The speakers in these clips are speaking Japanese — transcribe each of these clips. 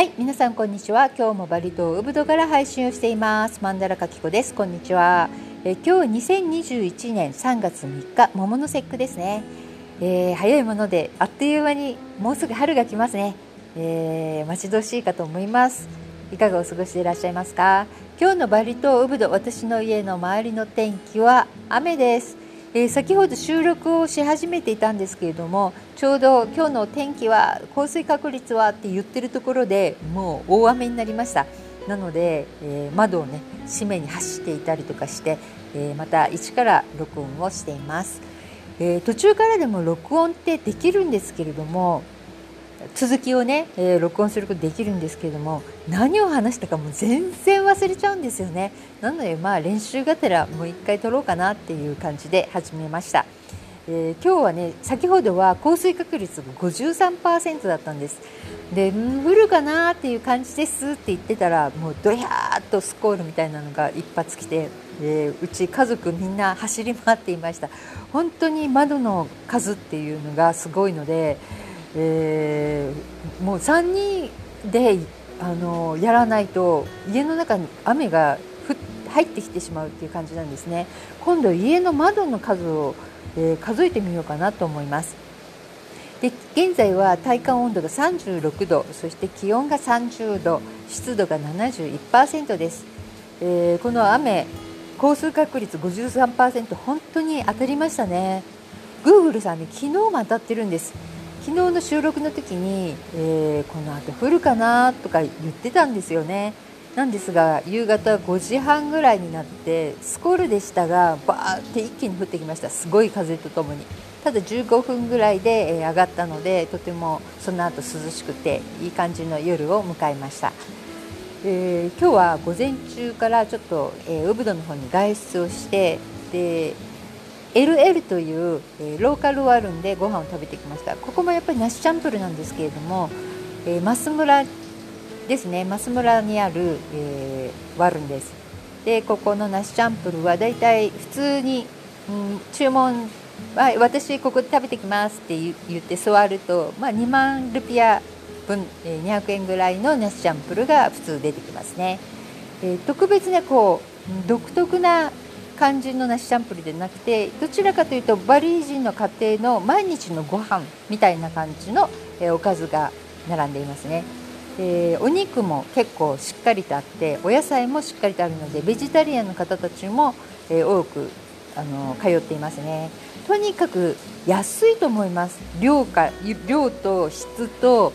はい皆さんこんにちは。今日もバリ島ウブドから配信をしています。マンダラカキコです。こんにちは。え今日2021年3月3日桃の節句ですね、えー、早いものであっという間にもうすぐ春が来ますね、えー、待ち遠しいかと思います。いかがお過ごしでいらっしゃいますか？今日のバリ島ウブド私の家の周りの天気は雨です。えー、先ほど収録をし始めていたんですけれどもちょうど今日の天気は降水確率はって言ってるところでもう大雨になりました。なので、えー、窓をね閉めに走っていたりとかして、えー、また一から録音をしています、え途中からでも録音ってできるんですけれども続きをね、えー、録音することできるんですけれども何を話したかも全然忘れちゃうんですよね。なのでまあ練習がてらもう一回撮ろうかなっていう感じで始めました、えー、今日はね先ほどは降水確率が53%だったんです。で降るかなっていう感じですって言ってたらもうドヤーっとスコールみたいなのが一発来て、えー、うち家族みんな走り回っていました。本当に窓の数っていうのがすごいのでえー、もう3人であのやらないと家の中に雨が入ってきてしまうっていう感じなんですね。今度家の窓の数を、えー、数えてみようかなと思います。で現在は体感温度が36度そして気温が30度湿度が71%です、えー、この雨降水確率53%本当に当たりましたね。Google さんね昨日も当たってるんです。昨日の収録の時に、えー、この後降るかなとか言ってたんですよね。なんですが夕方5時半ぐらいになってスコールでしたがバーって一気に降ってきました。すごい風とともに。ただ15分ぐらいで、え上がったのでとてもその後涼しくていい感じの夜を迎えました、えー、今日は午前中からちょっと、えー、ウブドの方に外出をしてで LL という、えー、ローカルワールンでご飯を食べてきました。ここもやっぱり梨チャンプルなんですけれども、えー、増村ですね。増村にある、えー、ワールンです。でここの梨チャンプルはだいたい普通に、うん、注文はい、私ここで食べてきますって言って座ると、まあ、2万ルピア分、えー、200円ぐらいのナスチャンプルが普通出てきますね、えー、特別ねこう独特な感じの梨チャンプルでなくてどちらかというとバリー人の家庭の毎日のご飯みたいな感じの、えおかずが並んでいますね。えー、お肉も結構しっかりとあってお野菜もしっかりとあるのでベジタリアンの方たちも、え、多くあの通っていますね。とにかく安いと思います。量か量と質と、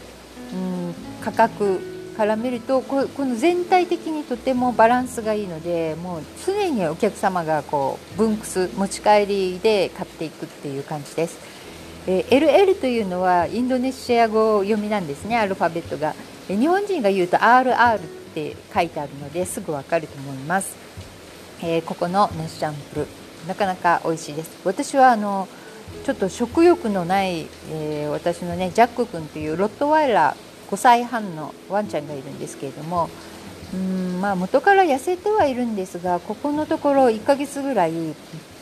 うん、価格。から見るとこの全体的にとてもバランスがいいのでもう常にお客様がこうブンクス持ち帰りで買っていくっていう感じです。え LL というのはインドネシア語読みなんですねアルファベットがえ。日本人が言うと RR って書いてあるのですぐわかると思います。えー、ここのナッシャンプルなかなか美味しいです。私はあのちょっと食欲のない、えー、私のねジャック君というロットワイラー5歳半のワンちゃんがいるんですけれどもうんまあ元から痩せてはいるんですがここのところ1ヶ月ぐらい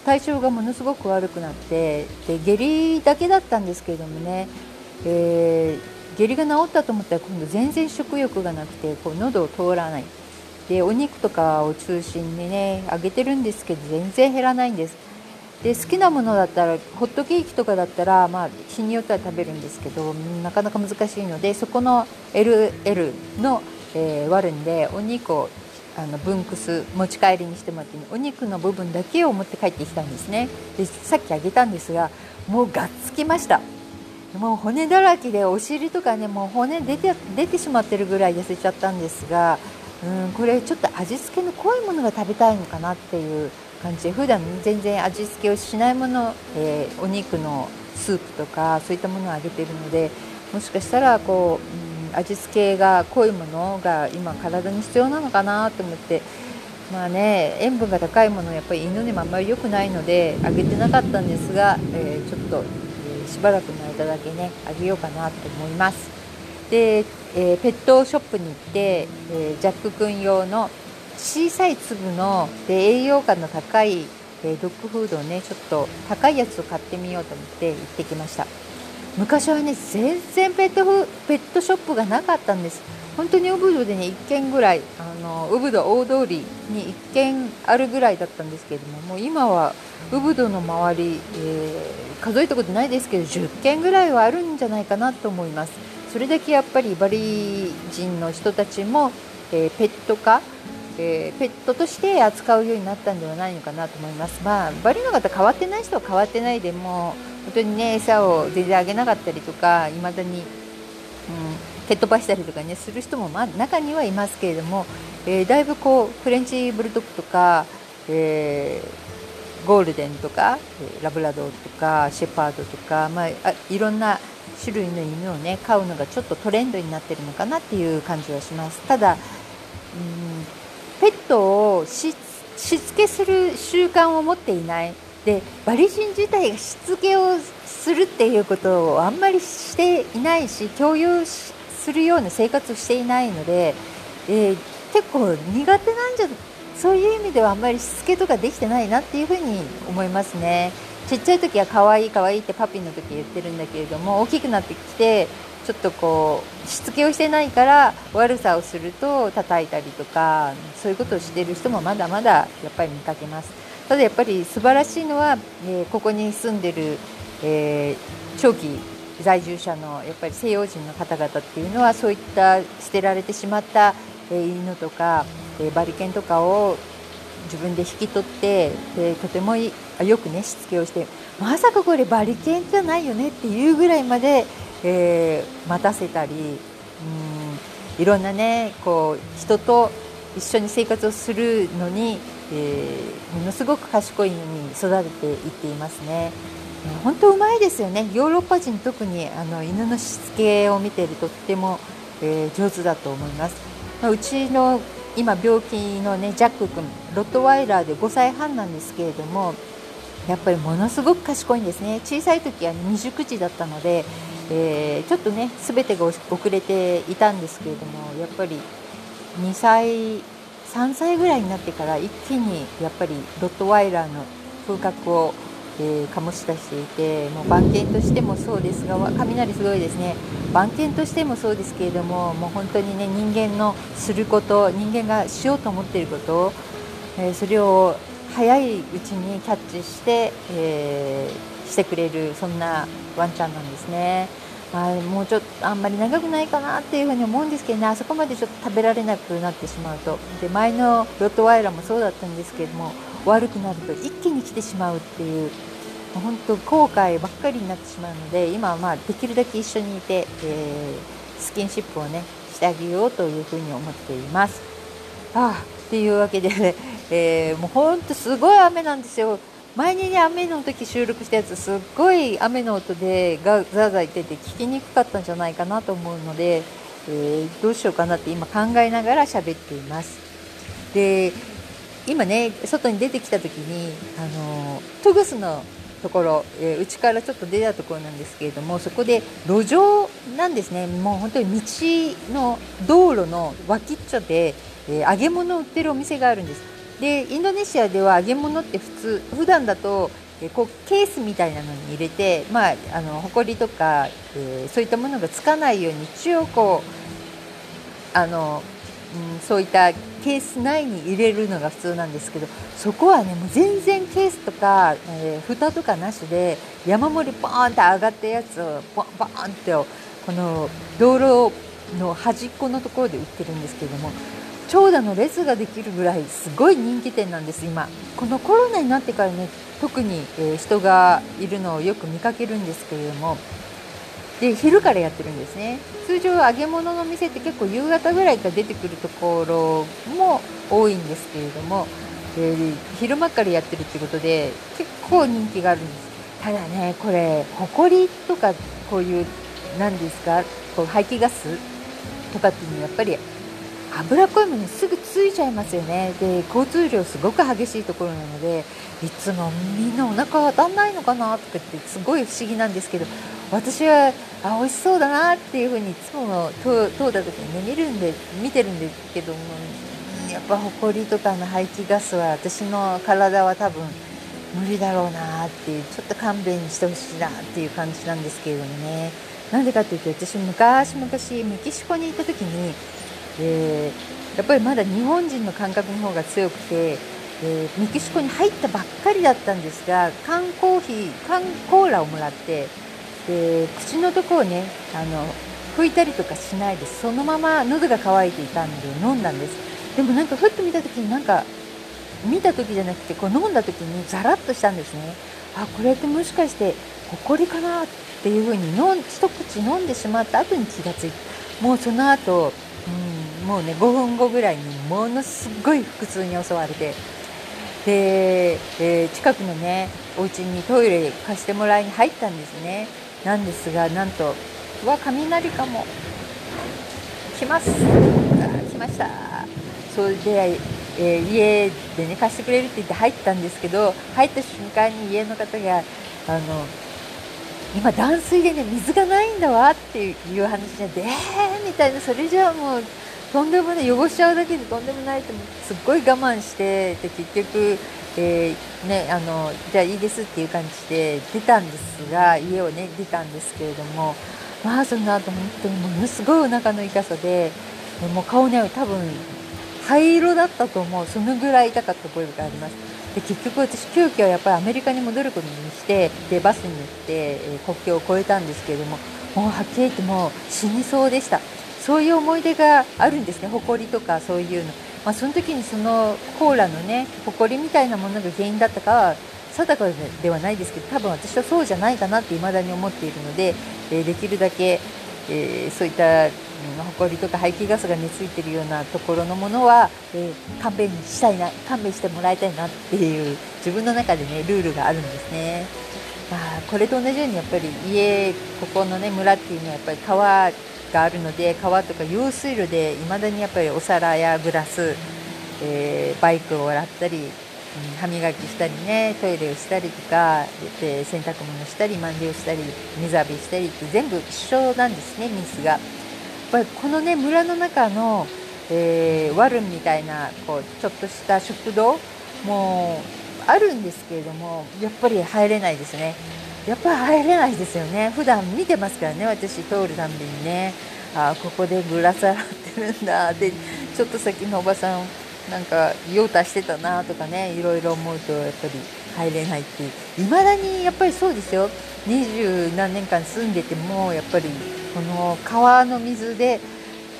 体調がものすごく悪くなってで下痢だけだったんですけれどもね、えー、下痢が治ったと思ったら今度全然食欲がなくてこう喉を通らないでお肉とかを中心にねあげてるんですけど全然減らないんです。で好きなものだったらホットケーキとかだったら、まあ、日によっては食べるんですけどなかなか難しいのでそこの LL の、えー、ワルンでお肉をあのブンクス持ち帰りにしてもらってお肉の部分だけを持って帰ってきたんですね。でさっきあげたんですがもうがっつきました。もう骨だらけでお尻とかねもう骨出て出てしまってるぐらい痩せちゃったんですがうんこれちょっと味付けの濃いものが食べたいのかなっていう感じで普段全然味付けをしないもの、えー、お肉のスープとかそういったものをあげているのでもしかしたらこう、うん、味付けが濃いものが今体に必要なのかなと思ってまあね塩分が高いものやっぱり犬にもあんまり良くないのであげてなかったんですが、えー、ちょっと、えー、しばらくの間だけねあげようかなと思います。で、えー、ペットショップに行って、えジャック君用の小さい粒ので栄養価の高いドッグフードをねちょっと高いやつを買ってみようと思って行ってきました。昔はね全然ペットフペットショップがなかったんです。本当にウブドでね1軒ぐらいあのウブド大通りに1軒あるぐらいだったんですけれどももう今はウブドの周り、えー、数えたことないですけど10軒ぐらいはあるんじゃないかなと思います。それだけやっぱりバリ人の人たちも、えー、ペット化えー、ペットとして扱うようになったんではないのかなと思います。まあ、バリの方変わってない人は変わってないでも本当にね餌を全然あげなかったりとかいまだに、うん、蹴っ飛ばしたりとかねする人も、ま、中にはいますけれども、えー、だいぶこうフレンチブルドッグとか、えー、ゴールデンとかラブラドーとかシェパードとか、まあ、あいろんな種類の犬をね飼うのがちょっとトレンドになってるのかなっていう感じはします。ただ、うん、ペットをしつけする習慣を持っていないでバリ人自体がしつけをするっていうことをあんまりしていないし共有するような生活をしていないので、えー、結構苦手なんじゃそういう意味ではあんまりしつけとかできてないなっていうふうに思いますね。ちっちゃい時は可愛い可愛いってパピーの時言ってるんだけれども大きくなってきてちょっとこうしつけをしてないから悪さをすると叩いたりとかそういうことをしている人もまだまだやっぱり見かけます。ただやっぱり素晴らしいのは、えー、ここに住んでる、えー、長期在住者のやっぱり西洋人の方々っていうのはそういった捨てられてしまった、えー、犬とか、えバリケンとかを自分で引き取って、えとてもよくねしつけをしてまさかこれバリケンじゃないよねっていうぐらいまで、え待たせたりうんいろんなねこう人と一緒に生活をするのにえー、ものすごく賢い犬に育てていっていますね。本当うまいですよね。ヨーロッパ人特にあの犬のしつけを見ているととても、えー、上手だと思います、まあ、うちの今病気のねジャック君ロットワイラーで5歳半なんですけれどもやっぱりものすごく賢いんですね。小さい時は、未熟児だったので、えー、ちょっとね全てが遅れていたんですけれどもやっぱり2歳3歳ぐらいになってから一気にやっぱりロットワイラーの風格を、えー、醸し出していてもう番犬としてもそうですが雷すごいですね。番犬としてもそうですけれどももう本当にね人間のすること人間がしようと思っていることを、えー、それを早いうちにキャッチして、えー、してくれるそんなワンちゃんなんですね。まあ、もうちょっとあんまり長くないかなっていうふうに思うんですけどねあそこまでちょっと食べられなくなってしまうとで前のロットワイラーもそうだったんですけども悪くなると一気に来てしまうっていう本当後悔ばっかりになってしまうので今はまあできるだけ一緒にいて、えー、スキンシップをねしてあげようというふうに思っています。あっていうわけで、えー、もう本当すごい雨なんですよ。前にね雨の時収録したやつすっごい雨の音でガザーザー言ってて聞きにくかったんじゃないかなと思うので、えー、どうしようかなって今考えながら喋っています。で今ね外に出てきた時にあのトグスのところうち、えー、からちょっと出たところなんですけれどもそこで路上なんですねもう本当に道の道路の脇っちょで、えー、揚げ物を売ってるお店があるんですでインドネシアでは揚げ物って普通普段だとこうケースみたいなのに入れて、まあ、あの埃とか、えー、そういったものがつかないように一応こうあの、うん、そういったケース内に入れるのが普通なんですけどそこはねもう全然ケースとか、えー、蓋とかなしで山盛りポーンって上がったやつをポンポンってこの道路の端っこのところで売ってるんですけども長蛇の列ができるぐらいすごい人気店なんです今。このコロナになってからね特に、え人がいるのをよく見かけるんですけれども。で昼からやってるんですね。通常揚げ物の店って結構夕方ぐらいから出てくるところも多いんですけれども、えー、昼間からやってるってことで結構人気があるんです。ただねこれほこりとかこういう何ですかこう排気ガスとかっていうのはやっぱり脂っこいものすぐついちゃいますよね。で交通量すごく激しいところなのでいつもみんなお腹当たんないのかなとかってすごい不思議なんですけど私はあ美味しそうだなっていうふうにいつも通った時にね見るんで見てるんですけどもやっぱほこりとかの排気ガスは私の体は多分無理だろうなっていうちょっと勘弁してほしいなっていう感じなんですけれどもね。なんでかっていうと私昔々メキシコに行った時にえー、やっぱりまだ日本人の感覚の方が強くて、えー、メキシコに入ったばっかりだったんですが缶コーヒー缶コーラをもらってで口のとこをねあの拭いたりとかしないでそのまま喉が渇いていたんで飲んだんです。でもなんかふっと見た時になんか見た時じゃなくてこう飲んだ時にザラッとしたんですね。あこれってもしかしてほこりかなっていうふうに飲ん一口飲んでしまった後に気がついてもうその後、もうね5分後ぐらいにものすごい腹痛に襲われて。で、えー、近くのねお家にトイレ貸してもらいに入ったんですね。なんですがなんとうわ雷かも。来ます。来ました。それで、えー、家でね貸してくれるって言って入ったんですけど入った瞬間に家の方があの今断水でね水がないんだわっていう話じゃでえーみたいなそれじゃあもうとんでもない汚しちゃうだけでとんでもないってすっごい我慢してで結局、えー、ね、あのじゃあいいですっていう感じで出たんですが家をね出たんですけれどもまあその後本当にものすごいお腹の痛さでもう顔ね多分灰色だったと思うそのぐらい痛かった覚えがあります。で結局私急遽やっぱりアメリカに戻ることにしてでバスに乗って、え国境を越えたんですけれどももうはっきり言ってもう死にそうでしたそういう思い出があるんですね埃とかそういうの、まあ、その時にそのコーラのね埃みたいなものが原因だったかは定かではないですけど多分私はそうじゃないかなって未だに思っているので、え、できるだけ、え、そういった埃とか排気ガスがねついてるようなところのものは、えー、勘弁したいな勘弁してもらいたいなっていう自分の中でねルールがあるんですね。まあ、これと同じようにやっぱり家ここのね村っていうのはやっぱり川があるので川とか用水路でいまだにやっぱりお皿やグラス、えー、バイクを洗ったり、うん、歯磨きしたりねトイレをしたりとかで洗濯物したりマンデをしたり水浴びしたりって全部一緒なんですね水が。やっぱりこのね村の中の、えー、ワルンみたいなこうちょっとした食堂もうあるんですけれどもやっぱり入れないですね。やっぱ入れないですよね。普段見てますからね私通るたびにね。あここでグラス洗ってるんだ。でちょっと先のおばさんなんか用足してたなとかねいろいろ思うとやっぱり入れないっていまだにやっぱりそうですよ。二十何年間住んでてもやっぱりこの川の水で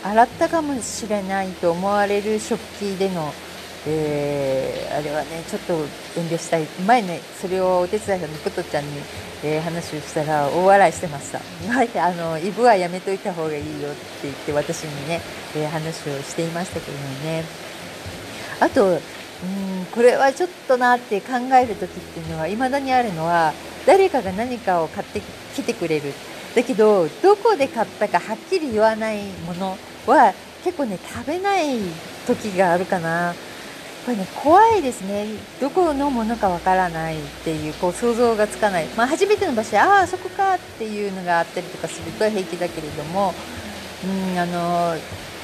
洗ったかもしれないと思われる食器での、えー、あれはねちょっと遠慮したい。前ねそれをお手伝いさんのことちゃんに、えー、話をしたら大笑いしてました。あのイブはやめといた方がいいよって言って私にね、えー、話をしていましたけどもね。あとうんこれはちょっとなって考える時っていうのはいまだにあるのは誰かが何かを買ってきてくれる。だけどどこで買ったかはっきり言わないものは結構ね食べない時があるかな。これね怖いですね。どこのものかわからないっていうこう想像がつかない、まあ、初めての場所でああそこかっていうのがあったりとかすると平気だけれどもうんあの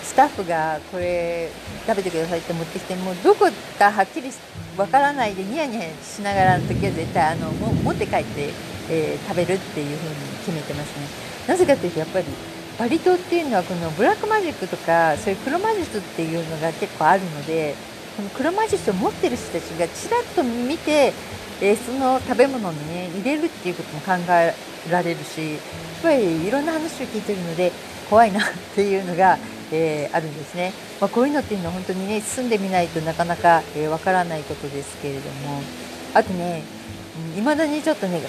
スタッフがこれ食べてくださいって持ってきてもどこかはっきりわからないでニヤニヤしながらの時は絶対あのも持って帰ってえー、食べるっていう風に決めてますね。なぜかというとやっぱりバリ島っていうのはこのブラックマジックとかそういう黒魔術っていうのが結構あるのでこの黒魔術を持ってる人たちがちらっと見て、えー、その食べ物にね入れるっていうことも考えられるしやっぱりいろんな話を聞いてるので怖いなっていうのが、えー、あるんですね、まあ、こういうのっていうのは本当にね住んでみないとなかなかわ、えー、からないことですけれども。あとねいまだにちょっとね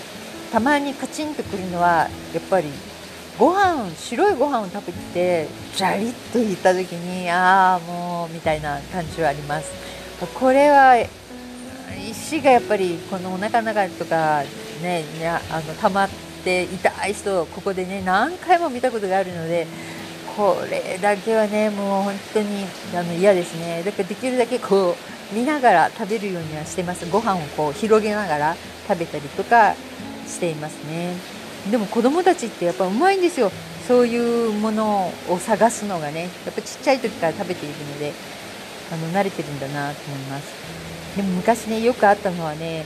たまにカチンとくるのはやっぱりご飯白いご飯を食べてジャリッといった時にああもうみたいな感じはあります。これは石がやっぱりこのお腹の中とかねあの溜まって痛い人ここでね何回も見たことがあるのでこれだけはねもう本当にあの嫌ですね。だからできるだけこう見ながら食べるようにはしてます。ご飯をこう広げながら食べたりとかしていますね。でも子供たちってやっぱうまいんですよ。そういうものを探すのがね。やっぱちっちゃい時から食べているのであの慣れてるんだなと思います。でも昔ねよくあったのはね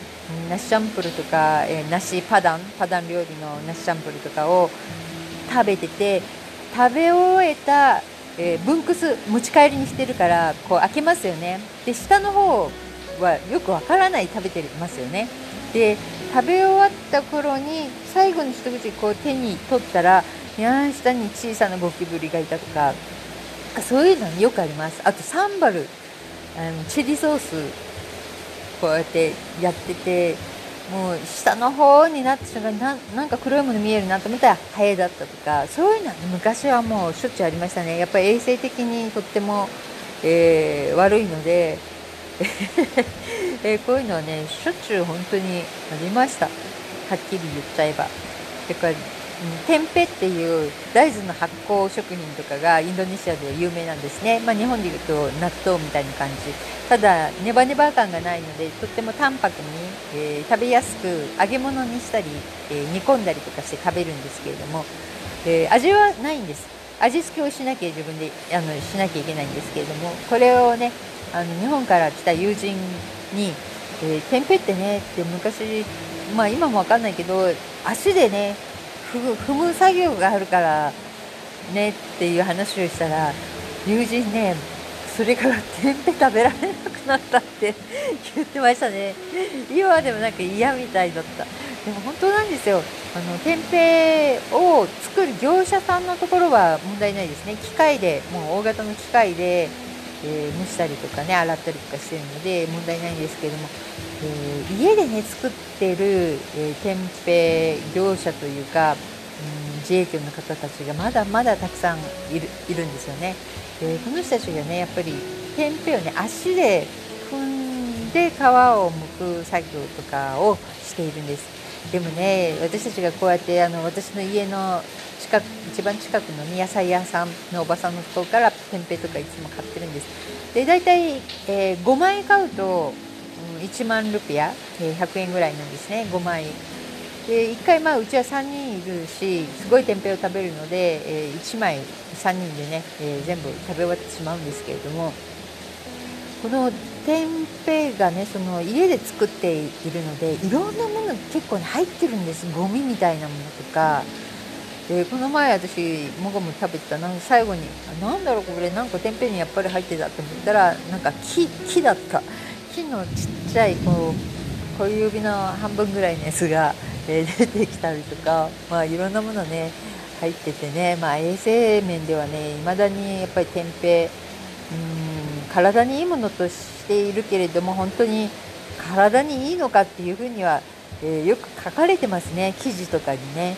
梨チャンプルとか、えー、梨パダンパダン料理の梨チャンプルとかを食べてて食べ終えたえー、ブンクス持ち帰りにしてるからこう開けますよね。で下の方はよくわからない食べてますよね。で食べ終わった頃に最後に一口こう手に取ったらいや下に小さなゴキブリがいたとかそういうのによくあります。あとサンバルあのチリソースこうやってやっててもう下の方になってしまうななんか黒いもの見えるなと思ったらハエだったとかそういうのは昔はもうしょっちゅうありましたね。やっぱり衛生的にとっても、えー、悪いので えー、こういうのはねしょっちゅう本当にありました。はっきり言っちゃえば。だかテンペっていう大豆の発酵食品とかがインドネシアでは有名なんですね、まあ、日本でいうと納豆みたいな感じ。ただネバネバ感がないのでとっても淡白に、えー、食べやすく揚げ物にしたり、えー、煮込んだりとかして食べるんですけれども、えー、味はないんです。味付けをしなきゃ自分であのしなきゃいけないんですけれども。これをねあの日本から来た友人に「えー、テンペってね」って昔まあ今も分かんないけど足でね踏む作業があるからねっていう話をしたら友人ねそれからテンペ食べられなくなったって 言ってましたね。今でもなんか嫌みたいだった。でも本当なんですよ。あの天平を作る業者さんのところは問題ないですね。機械でもう大型の機械で、えー、蒸したりとかね洗ったりとかしてるので問題ないんですけどもえー、家でね作ってる、えー、天平業者というか、うん、自営業の方たちがまだまだたくさんいるいるんですよね。でこの人たちがねやっぱり天平をね足で踏んで皮を剥く作業とかをしているんです。でもね私たちがこうやってあの私の家の近く一番近くの野菜屋さんのおばさんのところから天平とかいつも買ってるんです。で大体、えー、5枚買うと1万ルピア、え100円ぐらいなんですね5枚で1回まあうちは3人いるしすごい天平を食べるので、え1枚3人でね、え全部食べ終わってしまうんですけれどもこの天平がねその家で作っているのでいろんなもの結構、ね、入ってるんですゴミみたいなものとか。でこの前私もごも食べてた。なん最後に何だろうこれ。なんか天平にやっぱり入ってたと思ったらなんか木木だった。木のちっちゃいこう小指の半分ぐらいのやつが、えー、出てきたりとか、まあ、いろんなものね入っててね、まあ、衛生面ではねいまだにやっぱり天平うん体にいいものとしているけれども本当に体にいいのかっていうふうには、えー、よく書かれてますね。記事とかにね。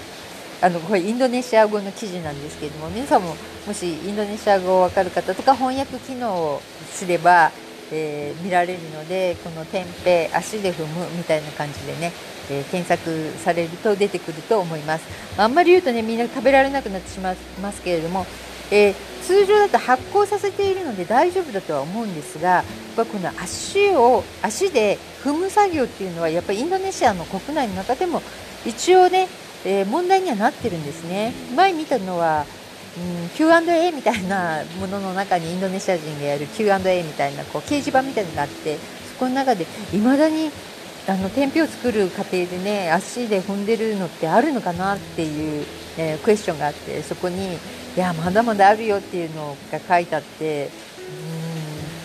あのこれインドネシア語の記事なんですけれども皆さんももしインドネシア語を分かる方とか翻訳機能をすればえー、見られるのでこの天平足で踏むみたいな感じでね、えー、検索されると出てくると思います。あんまり言うとねみんな食べられなくなってしまいますけれども、えー、通常だと発酵させているので大丈夫だとは思うんですがやっぱこの足を足で踏む作業っていうのはやっぱりインドネシアの国内の中でも一応ね、え問題にはなってるんですね。前見たのはうん、Q&A みたいなものの中にインドネシア人がやる Q&A みたいなこう掲示板みたいなのがあってそこの中でいまだにあの天日を作る過程でね足で踏んでるのってあるのかなっていう、えー、クエスチョンがあってそこにいやまだまだあるよっていうのが書いてあって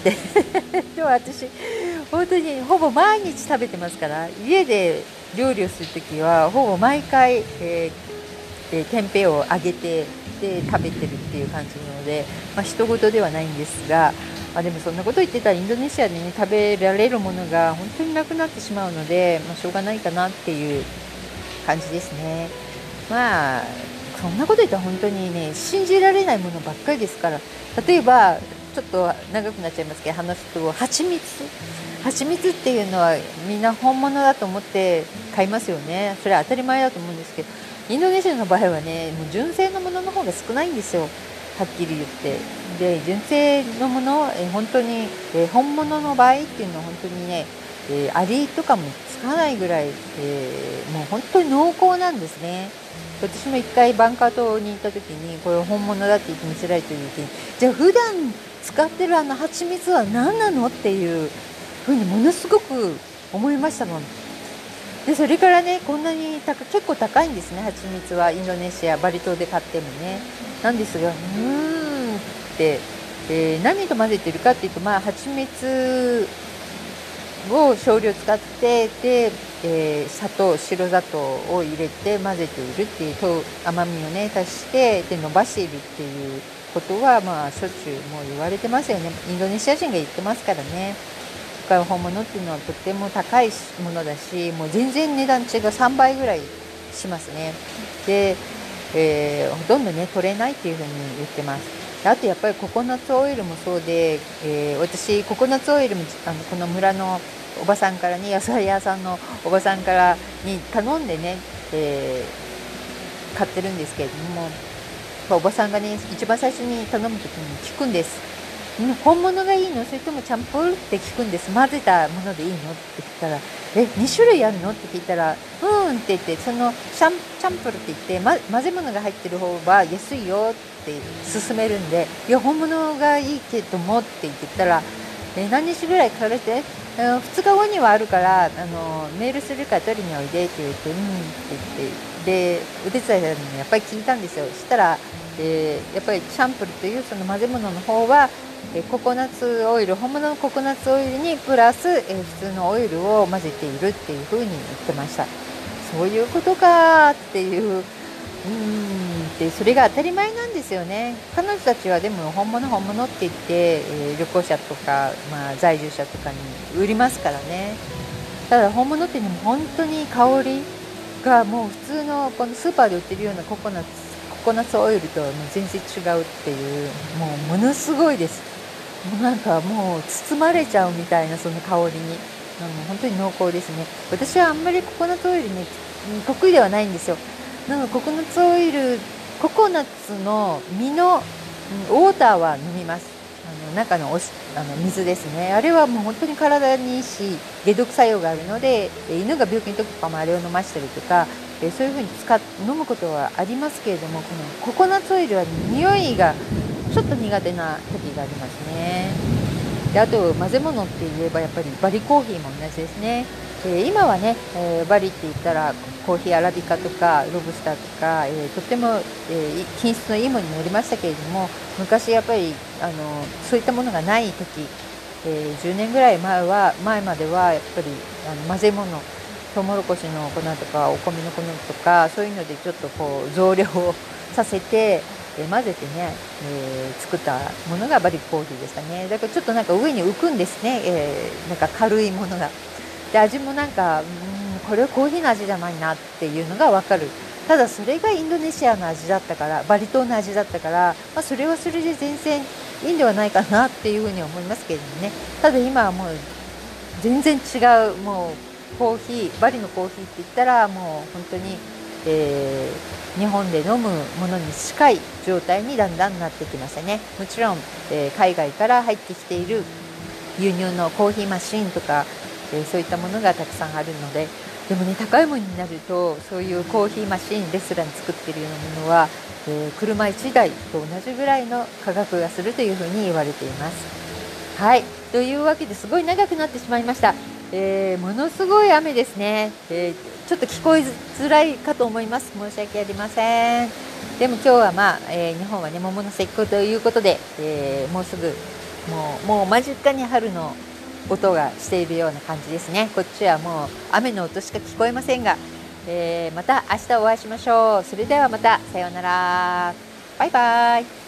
うーんって でも私本当にほぼ毎日食べてますから家で料理をする時はほぼ毎回、えーえー、天平を揚げてで食べてるっていう感じなので、まあ、人事ではないんですが、まあ、でもそんなこと言ってたらインドネシアでね食べられるものが本当になくなってしまうので、まあ、しょうがないかなっていう感じですね。まあそんなこと言ったら本当にね信じられないものばっかりですから例えばちょっと長くなっちゃいますけど話すと蜂蜜蜂蜜っていうのはみんな本物だと思って買いますよね。それは当たり前だと思うんですけどインドネシアの場合はねもう純正のものの方が少ないんですよ。はっきり言って。で純正のもの、本当に、本物の場合っていうのは本当にね、アリとかもつかないぐらい、えー、もう本当に濃厚なんですね。私も一回バンカー島に行った時にこれ本物だって言って見せられてる時にじゃあ普段使ってるあの蜂蜜は何なのっていうふうにものすごく思いましたもん。でそれからねこんなに高結構高いんですね。蜂蜜は。インドネシアバリ島で買ってもね。なんですがうーん、えー、何と混ぜてるかっていうとまあ蜂蜜を少量使ってで、えー、砂糖白砂糖を入れて混ぜているっていう甘みをね足してで伸ばしているっていうことはまあしょっちゅうもう言われてますよね。インドネシア人が言ってますからね。本物っていうのはとっても高いものだしもう全然値段違う3倍ぐらいしますねで、えー、ほとんどね取れないっていうふうに言ってますあとやっぱりココナッツオイルもそうで、えー、私ココナッツオイルもあのこの村のおばさんからね野菜屋さんのおばさんからに頼んでね、えー、買ってるんですけれども、おばさんがね一番最初に頼む時に聞くんです。本物がいいの？それともチャンプルって聞くんです？混ぜたものでいいの？って言ったら「え2種類あるの?」って聞いたら「うん」って言ってそのチャンチャンプルって言って、ま、混ぜ物が入ってる方は安いよって勧めるんで「いや本物がいいけども」って言ってたら「え何日ぐらいかかるって？2日後にはあるからあのメールするから取りにおいでって言って「うん」って言ってでお手伝いさんにやっぱり聞いたんですよ。したら、えー、やっぱりチャンプルというその混ぜ物の方はえココナッツオイル本物のココナッツオイルにプラス、え普通のオイルを混ぜているっていうふうに言ってました。そういうことかっていう。うん。でそれが当たり前なんですよね。彼女たちはでも本物本物って言って、え、旅行者とか、まあ、在住者とかに売りますからね。ただ本物っていうのも本当に香りがもう普通のこのスーパーで売ってるようなココナッツココナッツオイルとはもう全然違うっていうもうものすごいです。もうなんかもう包まれちゃうみたいなその香りに。あの本当に濃厚ですね。私はあんまりココナッツオイルね得意ではないんですよ。なのでココナッツオイルココナッツの実のウォーターは飲みます。あの中のおしあの水ですね。あれはもう本当に体にいいし解毒作用があるので犬が病気の時とかもあれを飲ましたりとかえそういうふうに使飲むことはありますけれどもこのココナッツオイルは匂いがちょっと苦手な時がありますね。であと混ぜ物って言えばやっぱりバリコーヒーも同じですね。えー、今はね、えー、バリって言ったらコーヒーアラビカとかロブスターとか、えー、とっても、え品質のいいものになりましたけれども昔やっぱりあのそういったものがない時、え10年ぐらい前は前まではやっぱりあの混ぜ物トウモロコシの粉とかお米の粉とかそういうのでちょっとこう増量をさせて、え混ぜてね、え作ったものがバリコーヒーでしたね。だからちょっとなんか上に浮くんですね、えなんか軽いものが。で味もなんか、うん、これはコーヒーの味じゃないなっていうのが分かる。ただそれがインドネシアの味だったからバリ島の味だったから、まあ、それはそれで全然いいんではないかなっていうふうに思いますけれどもね。ただ今はもう全然違うもうコーヒーバリのコーヒーって言ったらもう本当に、えー、日本で飲むものに近い状態にだんだんなってきましたねもちろん、えー、海外から入ってきている輸入のコーヒーマシンとかえそういったものがたくさんあるのででもね高いものになるとそういうコーヒーマシンレストラン作ってるようなものは、えー、車1台と同じぐらいの価格がするというふうに言われています。はいというわけですごい長くなってしまいました。えー、ものすごい雨ですね、えー、ちょっと聞こえづらいかと思います。申し訳ありません。でも今日はまあ、えー、日本はね桃の節句ということで、えもうすぐもうもう間近に春の音がしているような感じですね。こっちはもう雨の音しか聞こえませんが、えー、また明日お会いしましょう。それではまたさようなら。バイバイ。